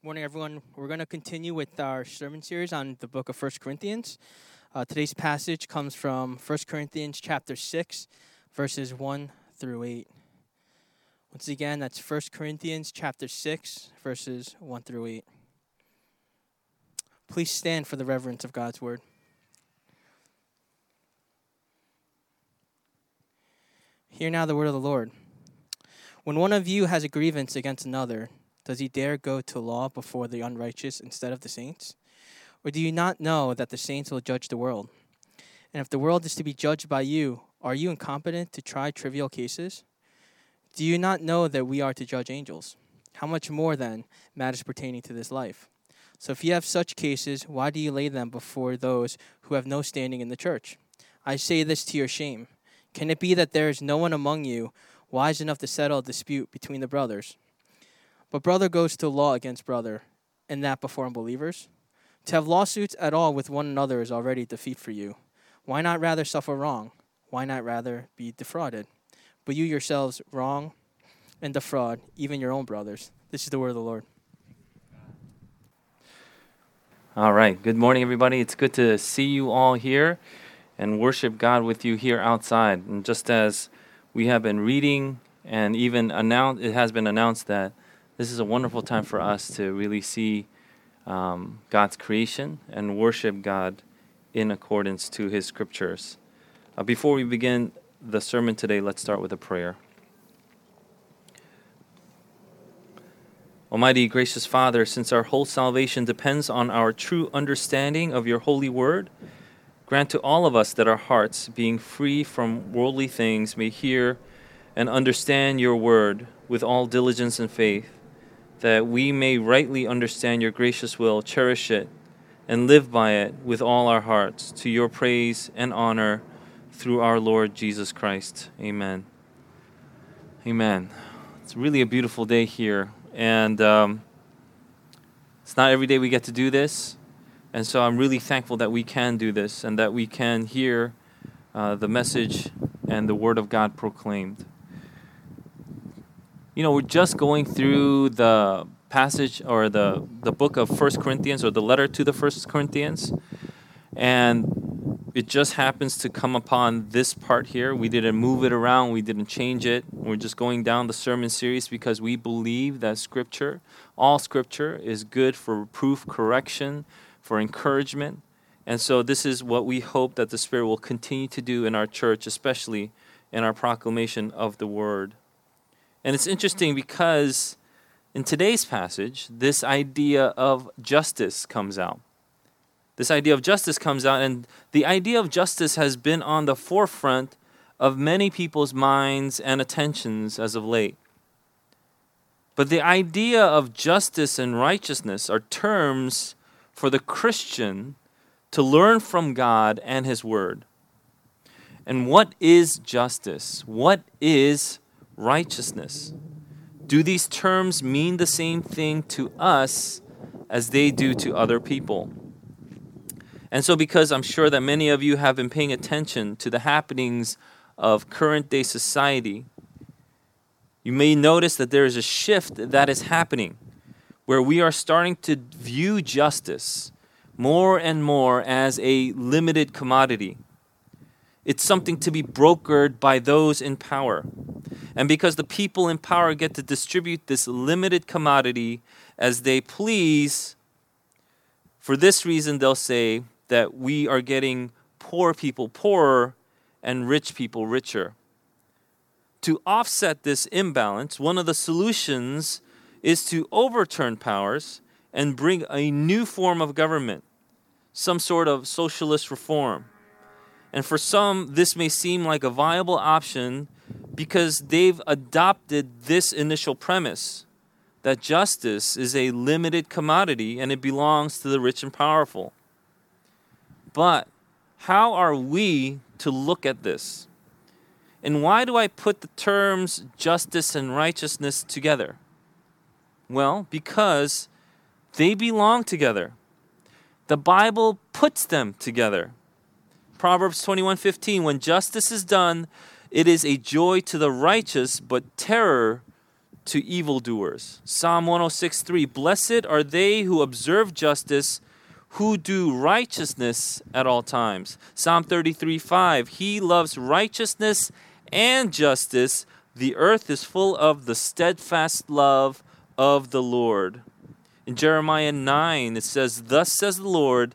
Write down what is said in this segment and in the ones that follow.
Morning, everyone. We're going to continue with our sermon series on the book of First Corinthians. Uh, today's passage comes from First Corinthians chapter 6, verses 1 through 8. Once again, that's First Corinthians chapter 6, verses 1 through 8. Please stand for the reverence of God's word. Hear now the word of the Lord. When one of you has a grievance against another, does he dare go to law before the unrighteous instead of the saints? Or do you not know that the saints will judge the world? And if the world is to be judged by you, are you incompetent to try trivial cases? Do you not know that we are to judge angels? How much more, then, matters pertaining to this life? So if you have such cases, why do you lay them before those who have no standing in the church? I say this to your shame. Can it be that there is no one among you wise enough to settle a dispute between the brothers? But brother goes to law against brother, and that before unbelievers? To have lawsuits at all with one another is already defeat for you. Why not rather suffer wrong? Why not rather be defrauded? But you yourselves wrong and defraud even your own brothers. This is the word of the Lord. All right. Good morning, everybody. It's good to see you all here and worship God with you here outside. And just as we have been reading and even announced, it has been announced that this is a wonderful time for us to really see um, God's creation and worship God in accordance to His scriptures. Uh, before we begin the sermon today, let's start with a prayer. Almighty gracious Father, since our whole salvation depends on our true understanding of your holy word, grant to all of us that our hearts, being free from worldly things, may hear and understand your word with all diligence and faith that we may rightly understand your gracious will, cherish it, and live by it with all our hearts, to your praise and honor through our Lord Jesus Christ. Amen. Amen. It's really a beautiful day here, and um, it's not every day we get to do this, and so I'm really thankful that we can do this and that we can hear uh, the message and the Word of God proclaimed you know, we're just going through the passage or the the book of First Corinthians or the letter to the First Corinthians, and it just happens to come upon this part here. We didn't move it around. We didn't change it. We're just going down the sermon series because we believe that Scripture, all Scripture, is good for proof, correction, for encouragement. And so, this is what we hope that the Spirit will continue to do in our church, especially in our proclamation of the Word. And it's interesting because in today's passage, this idea of justice comes out. This idea of justice comes out, and the idea of justice has been on the forefront of many people's minds and attentions as of late. But the idea of justice and righteousness are terms for the Christian to learn from God and His Word. And what is justice? What is righteousness. Do these terms mean the same thing to us as they do to other people? And so, because I'm sure that many of you have been paying attention to the happenings of current day society, you may notice that there is a shift that is happening where we are starting to view justice more and more as a limited commodity. It's something to be brokered by those in power. And because the people in power get to distribute this limited commodity as they please, for this reason, they'll say that we are getting poor people poorer and rich people richer. To offset this imbalance, one of the solutions is to overturn powers and bring a new form of government, some sort of socialist reform. And for some, this may seem like a viable option because they've adopted this initial premise that justice is a limited commodity and it belongs to the rich and powerful. But how are we to look at this? And why do I put the terms justice and righteousness together? Well, because they belong together. The Bible puts them together. Proverbs 21:15 When justice is done, it is a joy to the righteous, but terror to evildoers. Psalm 106 3 Blessed are they who observe justice, who do righteousness at all times. Psalm 33 5 He loves righteousness and justice. The earth is full of the steadfast love of the Lord. In Jeremiah 9, it says, Thus says the Lord,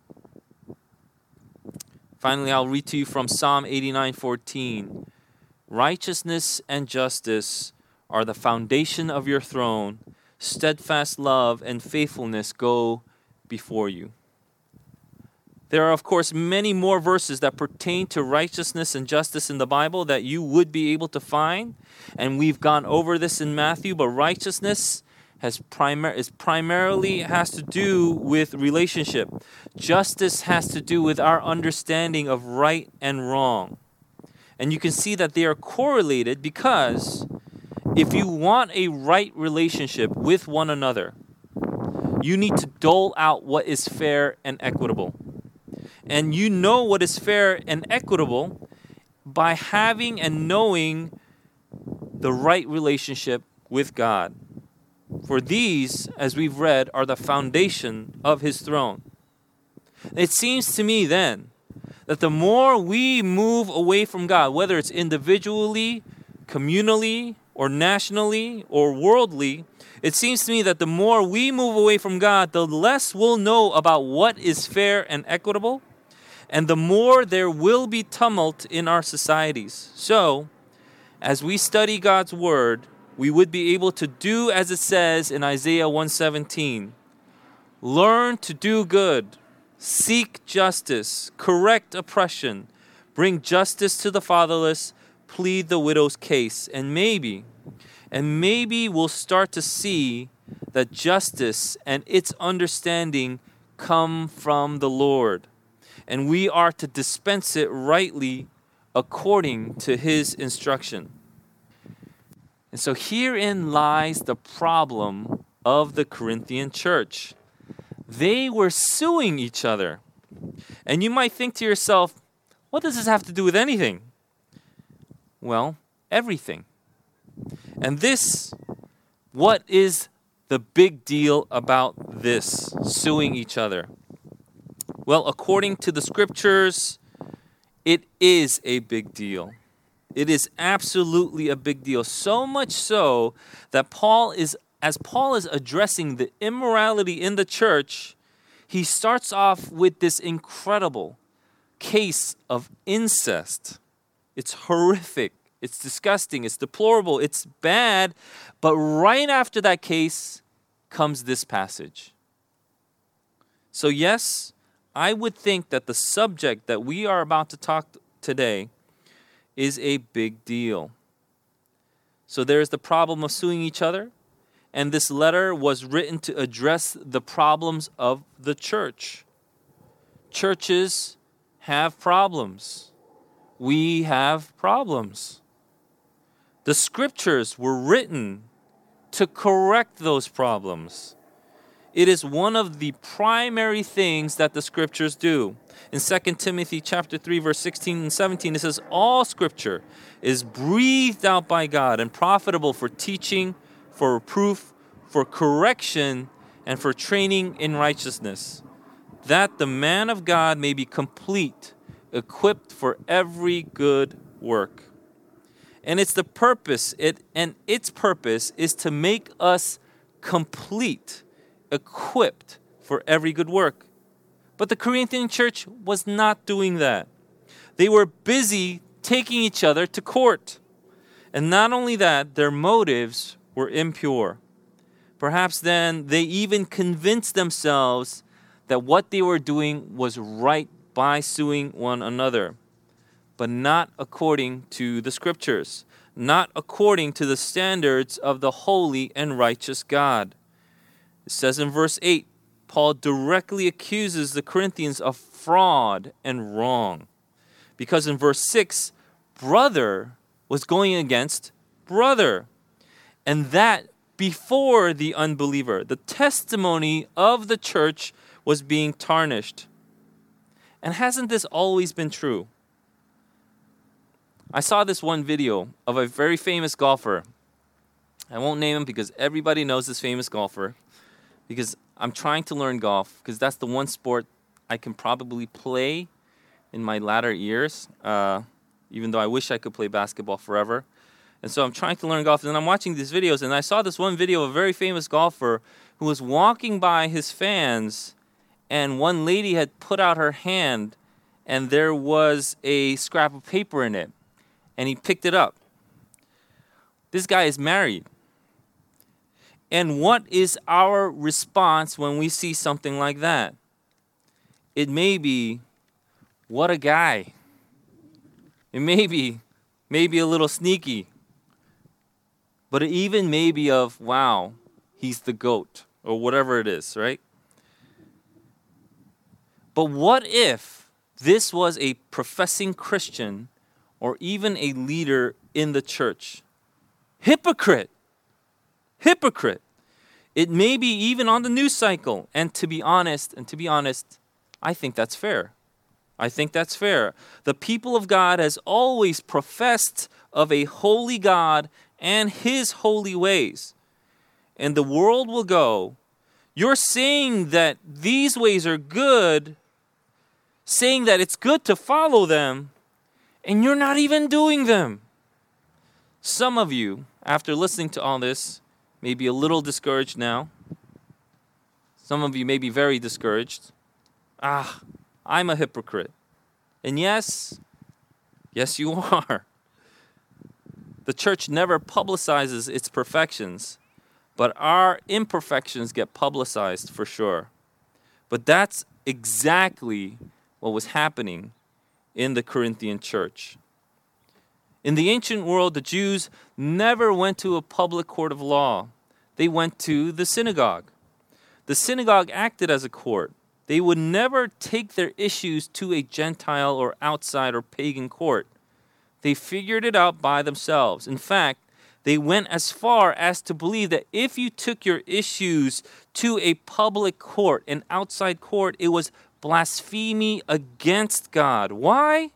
Finally, I'll read to you from Psalm 89:14. Righteousness and justice are the foundation of your throne. Steadfast love and faithfulness go before you. There are, of course, many more verses that pertain to righteousness and justice in the Bible that you would be able to find. And we've gone over this in Matthew, but righteousness has primar- is primarily has to do with relationship. Justice has to do with our understanding of right and wrong. And you can see that they are correlated because if you want a right relationship with one another, you need to dole out what is fair and equitable. And you know what is fair and equitable by having and knowing the right relationship with God. For these, as we've read, are the foundation of his throne. It seems to me then that the more we move away from God, whether it's individually, communally, or nationally, or worldly, it seems to me that the more we move away from God, the less we'll know about what is fair and equitable, and the more there will be tumult in our societies. So, as we study God's word, we would be able to do as it says in Isaiah 117. Learn to do good, seek justice, correct oppression, bring justice to the fatherless, plead the widow's case, and maybe and maybe we'll start to see that justice and its understanding come from the Lord. And we are to dispense it rightly according to his instruction. And so herein lies the problem of the Corinthian church. They were suing each other. And you might think to yourself, what does this have to do with anything? Well, everything. And this, what is the big deal about this, suing each other? Well, according to the scriptures, it is a big deal. It is absolutely a big deal. So much so that Paul is, as Paul is addressing the immorality in the church, he starts off with this incredible case of incest. It's horrific. It's disgusting. It's deplorable. It's bad. But right after that case comes this passage. So, yes, I would think that the subject that we are about to talk today is a big deal. So there's the problem of suing each other, and this letter was written to address the problems of the church. Churches have problems. We have problems. The scriptures were written to correct those problems. It is one of the primary things that the scriptures do. In 2 Timothy chapter 3 verse 16 and 17 it says all scripture is breathed out by God and profitable for teaching, for reproof, for correction, and for training in righteousness, that the man of God may be complete, equipped for every good work. And it's the purpose, it and its purpose is to make us complete equipped for every good work. But the Corinthian church was not doing that. They were busy taking each other to court. And not only that, their motives were impure. Perhaps then they even convinced themselves that what they were doing was right by suing one another, but not according to the scriptures, not according to the standards of the holy and righteous God. It says in verse 8 Paul directly accuses the Corinthians of fraud and wrong. Because in verse 6, brother was going against brother. And that before the unbeliever. The testimony of the church was being tarnished. And hasn't this always been true? I saw this one video of a very famous golfer. I won't name him because everybody knows this famous golfer. Because I'm trying to learn golf, because that's the one sport I can probably play in my latter years, uh, even though I wish I could play basketball forever. And so I'm trying to learn golf, and I'm watching these videos, and I saw this one video of a very famous golfer who was walking by his fans, and one lady had put out her hand, and there was a scrap of paper in it, and he picked it up. This guy is married. And what is our response when we see something like that? It may be, what a guy. It may be, maybe a little sneaky but even maybe of, wow, he's the goat, or whatever it is, right? But what if this was a professing Christian or even a leader in the church? Hypocrite! Hypocrite! It may be even on the news cycle. And to be honest, and to be honest, I think that's fair. I think that's fair. The people of God has always professed of a holy God and his holy ways. And the world will go, You're saying that these ways are good, saying that it's good to follow them, and you're not even doing them. Some of you, after listening to all this, may be a little discouraged now. Some of you may be very discouraged. Ah, I'm a hypocrite. And yes, yes, you are. The church never publicizes its perfections, but our imperfections get publicized for sure. But that's exactly what was happening in the Corinthian church. In the ancient world, the Jews never went to a public court of law, they went to the synagogue. The synagogue acted as a court. They would never take their issues to a Gentile or outside or pagan court. They figured it out by themselves. In fact, they went as far as to believe that if you took your issues to a public court, an outside court, it was blasphemy against God. Why?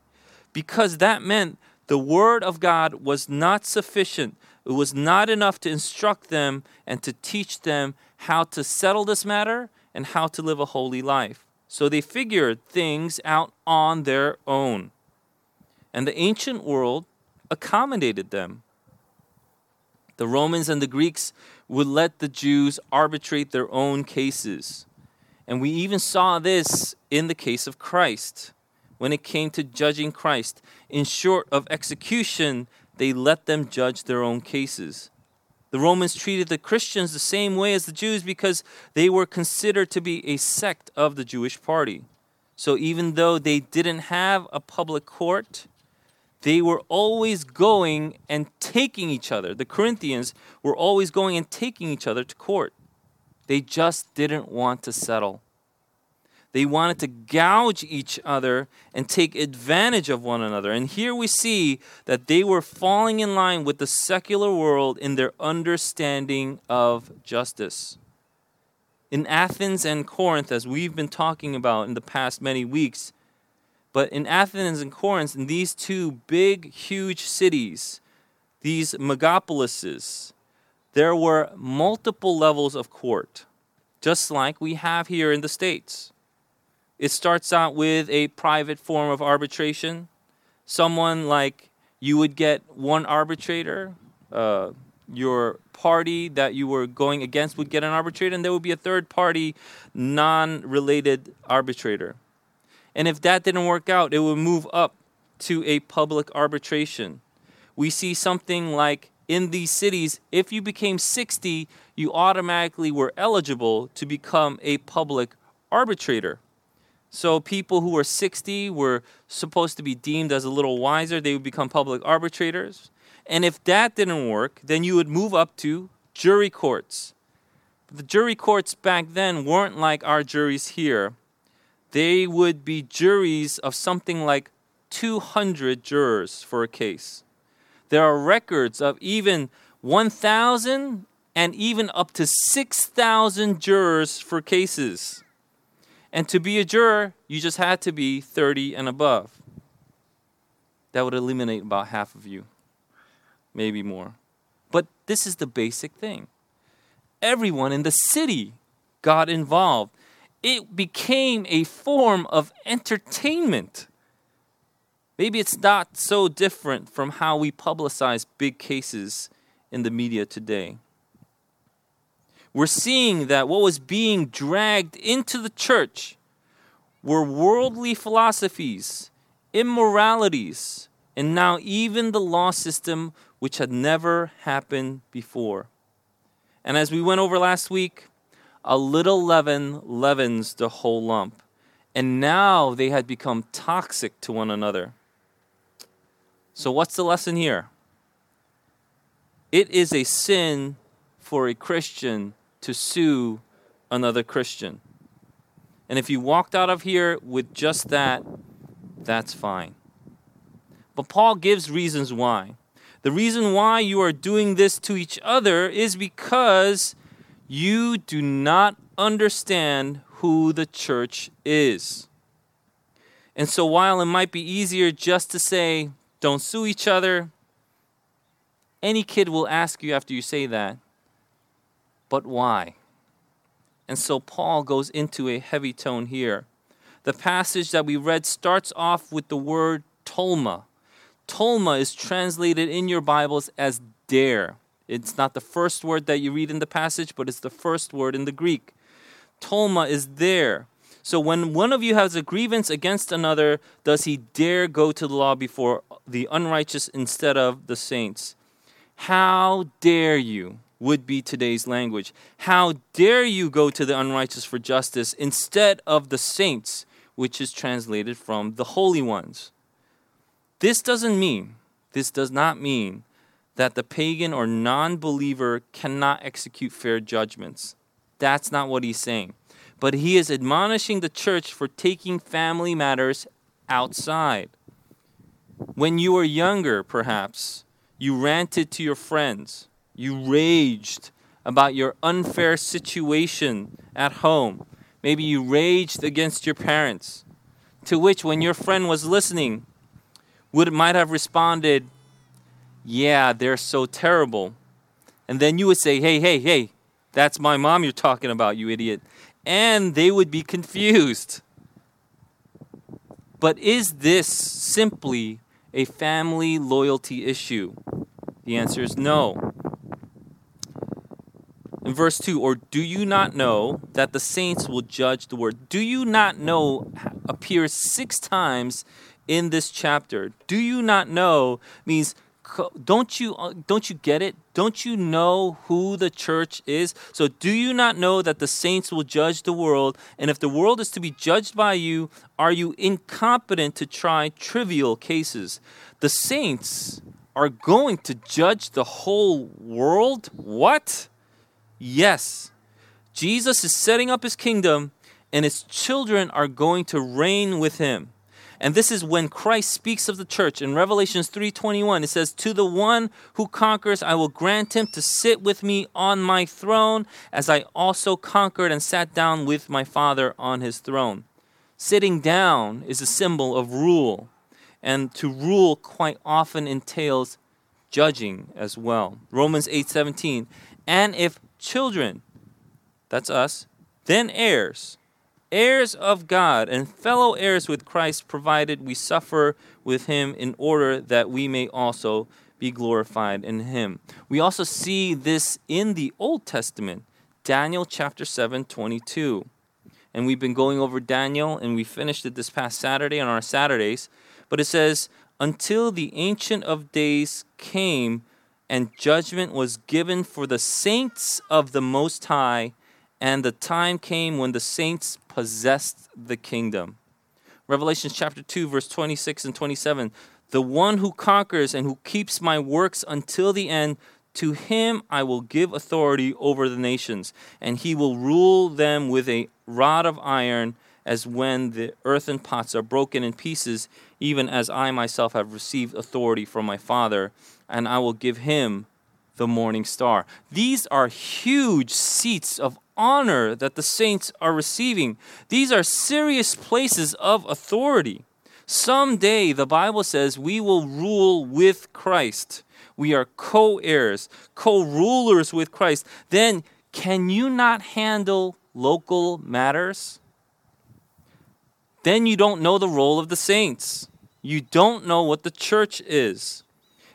Because that meant the word of God was not sufficient. It was not enough to instruct them and to teach them how to settle this matter and how to live a holy life. So they figured things out on their own and the ancient world accommodated them. The Romans and the Greeks would let the Jews arbitrate their own cases. And we even saw this in the case of Christ. When it came to judging Christ, in short of execution, they let them judge their own cases. The Romans treated the Christians the same way as the Jews because they were considered to be a sect of the Jewish party. So even though they didn't have a public court, they were always going and taking each other. The Corinthians were always going and taking each other to court. They just didn't want to settle. They wanted to gouge each other and take advantage of one another. And here we see that they were falling in line with the secular world in their understanding of justice. In Athens and Corinth, as we've been talking about in the past many weeks, but in Athens and Corinth, in these two big, huge cities, these megapolises, there were multiple levels of court, just like we have here in the States. It starts out with a private form of arbitration. Someone like you would get one arbitrator, uh, your party that you were going against would get an arbitrator, and there would be a third party, non related arbitrator. And if that didn't work out, it would move up to a public arbitration. We see something like in these cities, if you became 60, you automatically were eligible to become a public arbitrator. So people who were 60 were supposed to be deemed as a little wiser, they would become public arbitrators. And if that didn't work, then you would move up to jury courts. The jury courts back then weren't like our juries here. They would be juries of something like 200 jurors for a case. There are records of even 1,000 and even up to 6,000 jurors for cases. And to be a juror, you just had to be 30 and above. That would eliminate about half of you, maybe more. But this is the basic thing. Everyone in the city got involved. It became a form of entertainment. Maybe it's not so different from how we publicize big cases in the media today. We're seeing that what was being dragged into the church were worldly philosophies, immoralities, and now even the law system, which had never happened before. And as we went over last week, a little leaven leavens the whole lump. And now they had become toxic to one another. So, what's the lesson here? It is a sin for a Christian to sue another Christian. And if you walked out of here with just that, that's fine. But Paul gives reasons why. The reason why you are doing this to each other is because you do not understand who the church is. And so, while it might be easier just to say, don't sue each other, any kid will ask you after you say that, but why? And so, Paul goes into a heavy tone here. The passage that we read starts off with the word tolma. Tolma is translated in your Bibles as dare. It's not the first word that you read in the passage, but it's the first word in the Greek. Tolma is there. So when one of you has a grievance against another, does he dare go to the law before the unrighteous instead of the saints? How dare you? Would be today's language. How dare you go to the unrighteous for justice instead of the saints, which is translated from the holy ones? This doesn't mean, this does not mean that the pagan or non believer cannot execute fair judgments. That's not what he's saying. But he is admonishing the church for taking family matters outside. When you were younger, perhaps, you ranted to your friends, you raged about your unfair situation at home. Maybe you raged against your parents. To which, when your friend was listening, would might have responded, "Yeah, they're so terrible." And then you would say, "Hey, hey, hey, that's my mom you're talking about, you idiot." And they would be confused. But is this simply a family loyalty issue? The answer is no. In verse 2, or do you not know that the saints will judge the word? Do you not know appears six times in this chapter. Do you not know means don't you uh, don't you get it? Don't you know who the church is? So do you not know that the saints will judge the world? And if the world is to be judged by you, are you incompetent to try trivial cases? The saints are going to judge the whole world? What? Yes. Jesus is setting up his kingdom and his children are going to reign with him. And this is when Christ speaks of the church in Revelations 3:21. It says, "To the one who conquers, I will grant him to sit with me on my throne, as I also conquered and sat down with my Father on his throne." Sitting down is a symbol of rule, and to rule quite often entails judging as well. Romans 8:17, "And if children, that's us, then heirs, heirs of God and fellow heirs with Christ, provided we suffer with him in order that we may also be glorified in him. We also see this in the Old Testament, Daniel chapter 7, 22. And we've been going over Daniel, and we finished it this past Saturday on our Saturdays. But it says, Until the Ancient of Days came, and judgment was given for the saints of the Most High and the time came when the saints possessed the kingdom. Revelation chapter 2, verse 26 and 27. The one who conquers and who keeps my works until the end, To him I will give authority over the nations, and he will rule them with a rod of iron, as when the earthen pots are broken in pieces, even as I myself have received authority from my Father, and I will give him the morning star. These are huge seats of honor that the saints are receiving. These are serious places of authority. Someday, the Bible says, we will rule with Christ we are co heirs, co rulers with Christ, then can you not handle local matters? Then you don't know the role of the saints. You don't know what the church is.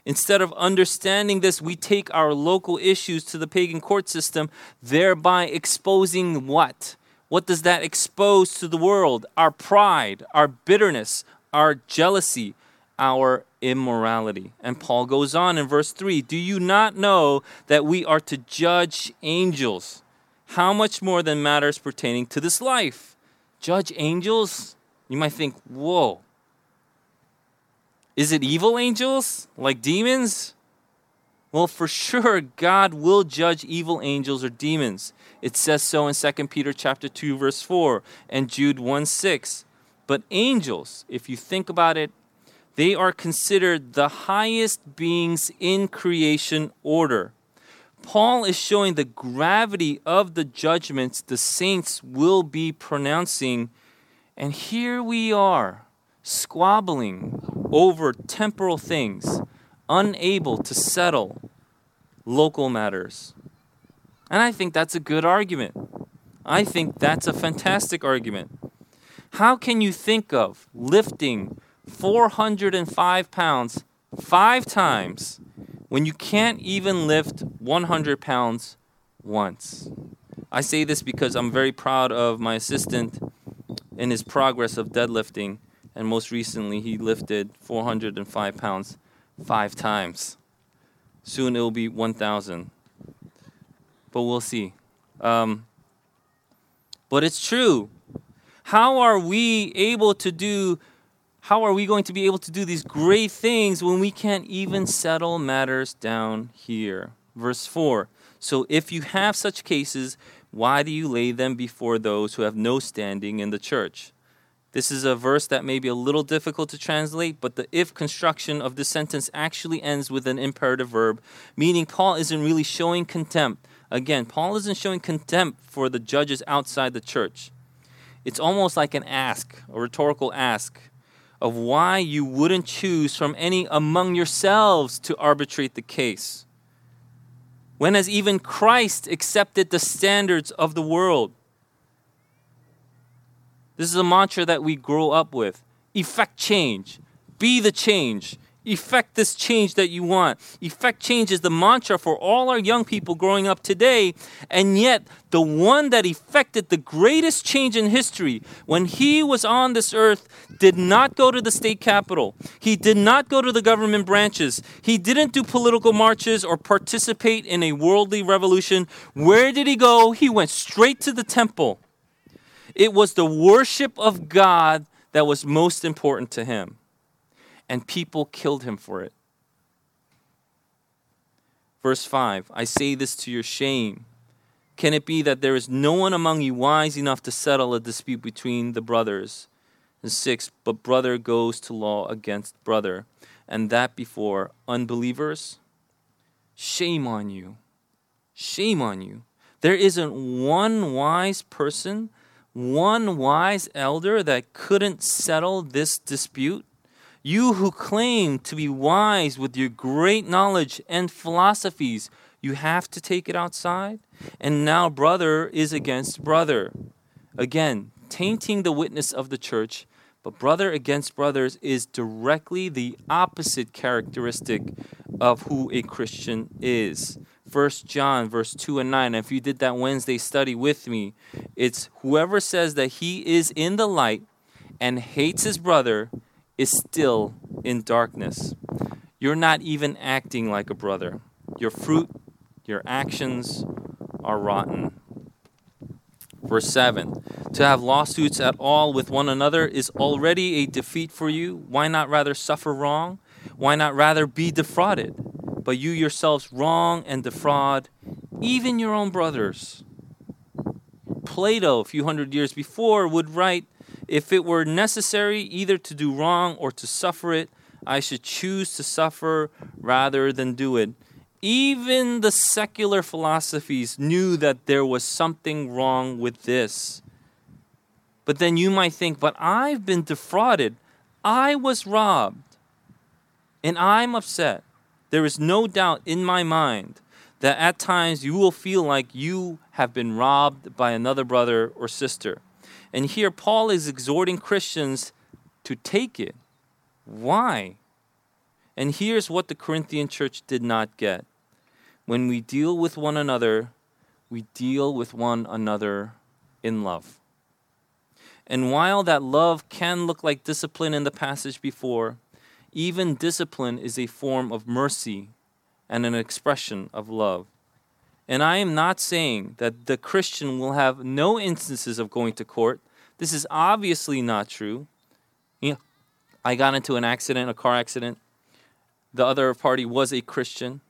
Instead of understanding this, we take our local issues to the pagan court system, thereby exposing what? What does that expose to the world? Our pride, our bitterness, our jealousy, our immorality. And Paul goes on in verse 3 Do you not know that we are to judge angels? How much more than matters pertaining to this life? Judge angels? You might think, whoa. Is it evil angels like demons? Well, for sure, God will judge evil angels or demons. It says so in 2 Peter chapter 2, verse 4 and Jude 1 6. But angels, if you think about it they are considered the highest beings in creation order. Paul is showing the gravity of the judgments the saints will be pronouncing. And here we are, squabbling over temporal things, unable to settle local matters. And I think that's a good argument. I think that's a fantastic argument. How can you think of lifting 405 pounds five times when you can't even lift 100 pounds once. I say this because I'm very proud of my assistant in his progress of deadlifting, and most recently, he lifted 405 pounds five times. Soon it will be 1,000. But we'll see. Um, but it's true. How are we able to do how are we going to be able to do these great things when we can't even settle matters down here? Verse 4 So if you have such cases, why do you lay them before those who have no standing in the church? This is a verse that may be a little difficult to translate, but the if construction of this sentence actually ends with an imperative verb, meaning Paul isn't really showing contempt. Again, Paul isn't showing contempt for the judges outside the church. It's almost like an ask, a rhetorical ask of why you wouldn't choose from any among yourselves to arbitrate the case. When has even Christ accepted the standards of the world? This is a mantra that we grow up with. Effect change. Be the change effect this change that you want. Effect change is the mantra for all our young people growing up today. And yet, the one that effected the greatest change in history when he was on this earth did not go to the state capitol. He did not go to the government branches. He didn't do political marches or participate in a worldly revolution. Where did he go? He went straight to the temple. It was the worship of God that was most important to him and people killed him for it. Verse 5 I say this to your shame. Can it be that there is no one among you wise enough to settle a dispute between the brothers? And 6 But brother goes to law against brother, and that before unbelievers? Shame on you. Shame on you. There isn't one wise person, one wise elder that couldn't settle this dispute. You who claim to be wise with your great knowledge and philosophies, you have to take it outside? And now brother is against brother. Again, tainting the witness of the church, but brother against brothers is directly the opposite characteristic of who a Christian is. First John verse 2 and 9. If you did that Wednesday study with me, it's whoever says that he is in the light and hates his brother is still in darkness. You're not even acting like a brother. Your fruit, your actions are rotten. Verse 7 To have lawsuits at all with one another is already a defeat for you. Why not rather suffer wrong? Why not rather be defrauded? but you yourselves wrong and defraud even your own brothers. Plato, a few hundred years before, would write If it were necessary either to do wrong or to suffer it, I should choose to suffer rather than do it. Even the secular philosophies knew that there was something wrong with this. But then you might think, but I've been defrauded. I was robbed. And I'm upset. There is no doubt in my mind that at times you will feel like you have been robbed by another brother or sister. And here Paul is exhorting Christians to take it. Why? And here's what the Corinthian church did not get. When we deal with one another, we deal with one another in love. And while that love can look like discipline in the passage before, even discipline is a form of mercy and an expression of love. And I am not saying that the Christian will have no instances of going to court. This is obviously not true. You know, I got into an accident, a car accident. The other party was a Christian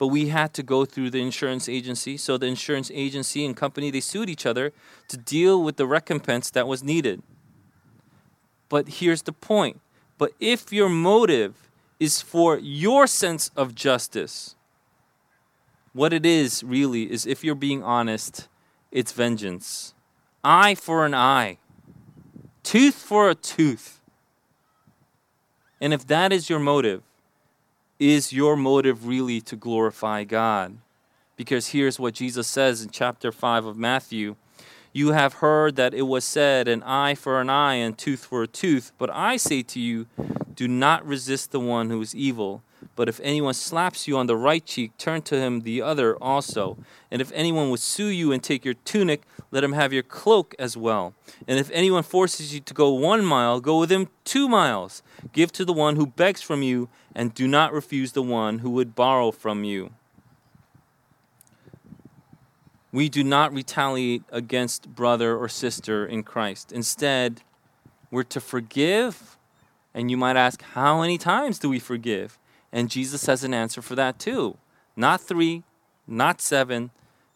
but we had to go through the insurance agency. So the insurance agency and company they sued each other to deal with the recompense that was needed. But here's the point. But if your motive is for your sense of justice, what it is really is if you're being honest, it's vengeance. Eye for an eye, tooth for a tooth. And if that is your motive, is your motive really to glorify God? Because here's what Jesus says in chapter 5 of Matthew You have heard that it was said, an eye for an eye and tooth for a tooth. But I say to you, do not resist the one who is evil. But if anyone slaps you on the right cheek, turn to him the other also. And if anyone would sue you and take your tunic, let him have your cloak as well. And if anyone forces you to go one mile, go with him two miles. Give to the one who begs from you, and do not refuse the one who would borrow from you. We do not retaliate against brother or sister in Christ. Instead, we're to forgive. And you might ask, how many times do we forgive? And Jesus has an answer for that too. Not three, not seven,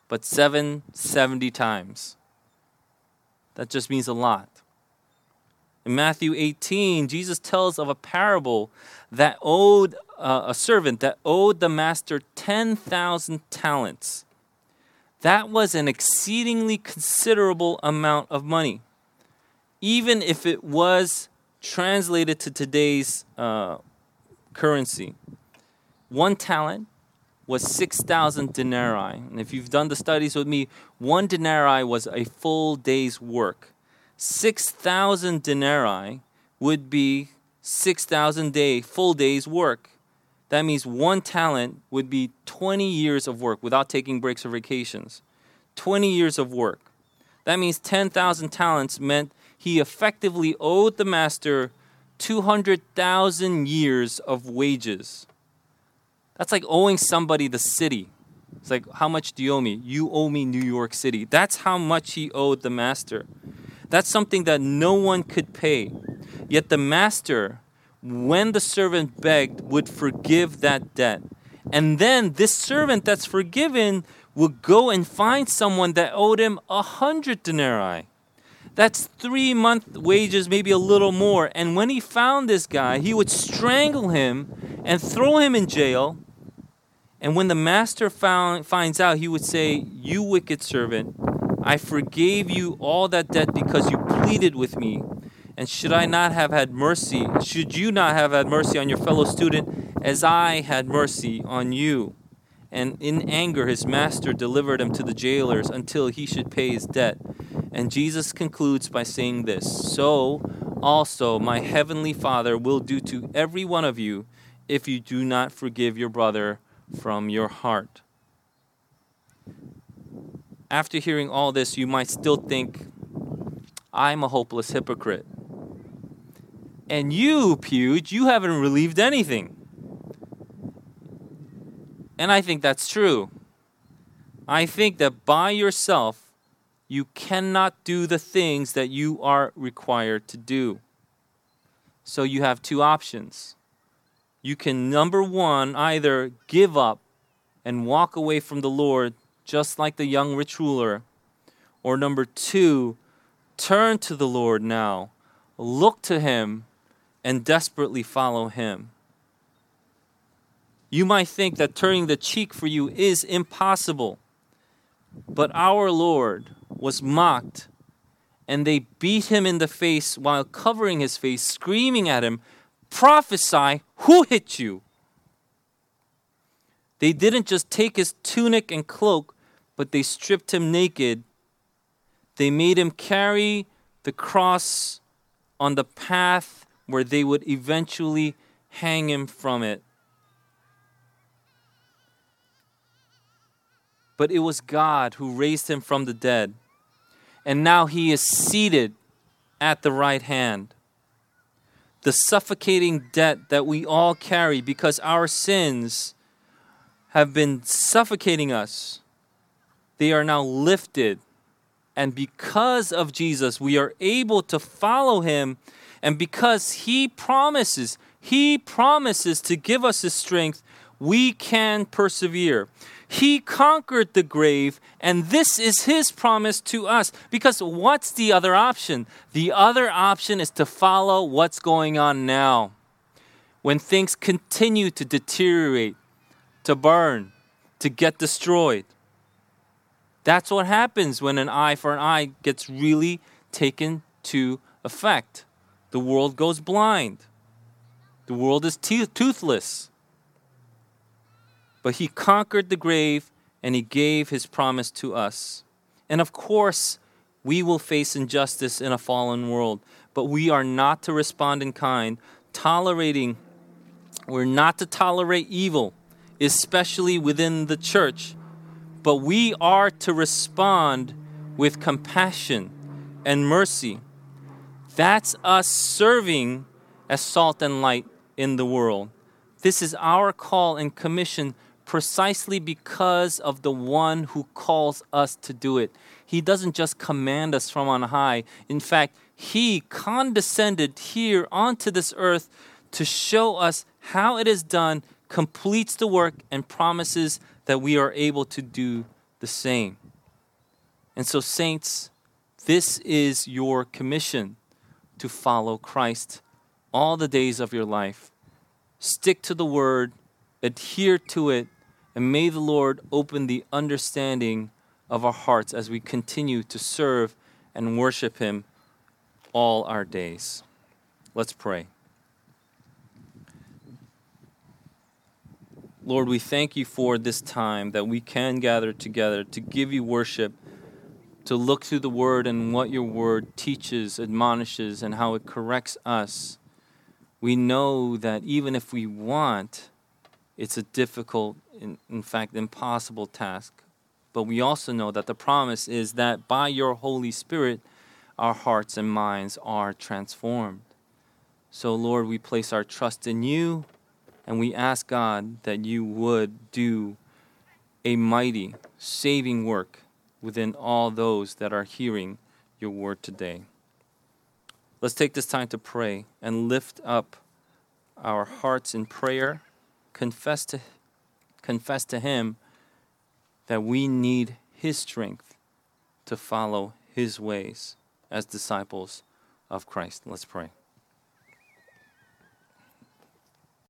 but seven seventy times. That just means a lot. In Matthew 18, Jesus tells of a parable that owed uh, a servant that owed the master 10,000 talents. That was an exceedingly considerable amount of money. Even if it was translated to today's uh, currency. One talent was 6,000 denarii. And if you've done the studies with me, one denarii was a full day's work. 6,000 denarii would be 6,000 day, full day's work. That means one talent would be 20 years of work without taking breaks or vacations. 20 years of work. That means 10,000 talents meant he effectively owed the master 200,000 years of wages. That's like owing somebody the city. It's like, how much do you owe me? You owe me New York City. That's how much he owed the master. That's something that no one could pay. Yet the master, when the servant begged, would forgive that debt. And then this servant that's forgiven would go and find someone that owed him a hundred denarii. That's three month wages, maybe a little more. And when he found this guy, he would strangle him and throw him in jail. And when the master found, finds out, he would say, You wicked servant, I forgave you all that debt because you pleaded with me. And should I not have had mercy? Should you not have had mercy on your fellow student as I had mercy on you? And in anger, his master delivered him to the jailers until he should pay his debt. And Jesus concludes by saying this So also my heavenly Father will do to every one of you if you do not forgive your brother from your heart. After hearing all this, you might still think, I'm a hopeless hypocrite. And you, Puge, you haven't relieved anything. And I think that's true. I think that by yourself, you cannot do the things that you are required to do. So you have two options. you can, number one, either give up and walk away from the Lord, just like the young rich ruler, or number two, turn to the Lord now, look to Him, and desperately follow Him. You might think that turning the cheek for you is impossible, but our Lord was mocked, and they beat him in the face while covering his face, screaming at him, Prophesy, who hit you? They didn't just take his tunic and cloak, but they stripped him naked. They made him carry the cross on the path where they would eventually hang him from it. But it was God who raised him from the dead. And now he is seated at the right hand the suffocating debt that we all carry because our sins have been suffocating us, they are now lifted. And because of Jesus, we are able to follow him. And because he promises, he promises to give us his strength, we can persevere. He conquered the grave, and this is His promise to us. Because what's the other option? The other option is to follow what's going on now. When things continue to deteriorate, to burn, to get destroyed. That's what happens when an eye for an eye gets really taken to effect. The world goes blind. The world is te- toothless. But he conquered the grave and he gave his promise to us. And of course, we will face injustice in a fallen world, but we are not to respond in kind, tolerating, we're not to tolerate evil, especially within the church, but we are to respond with compassion and mercy. That's us serving as salt and light in the world. This is our call and commission precisely because of the one who calls us to do it. He doesn't just command us from on high. In fact, He condescended here onto this earth to show us how it is done, completes the work, and promises that we are able to do the same. And so, saints, this is your commission to follow Christ all the days of your life. Stick to the word, adhere to it, and may the Lord open the understanding of our hearts as we continue to serve and worship Him all our days. Let's pray. Lord, we thank you for this time that we can gather together to give you worship, to look through the Word and what your Word teaches, admonishes, and how it corrects us. We know that even if we want, it's a difficult, in, in fact, impossible task. But we also know that the promise is that by your Holy Spirit, our hearts and minds are transformed. So, Lord, we place our trust in you and we ask God that you would do a mighty saving work within all those that are hearing your word today. Let's take this time to pray and lift up our hearts in prayer confess to, confess to Him that we need His strength to follow His ways as disciples of Christ. Let's pray.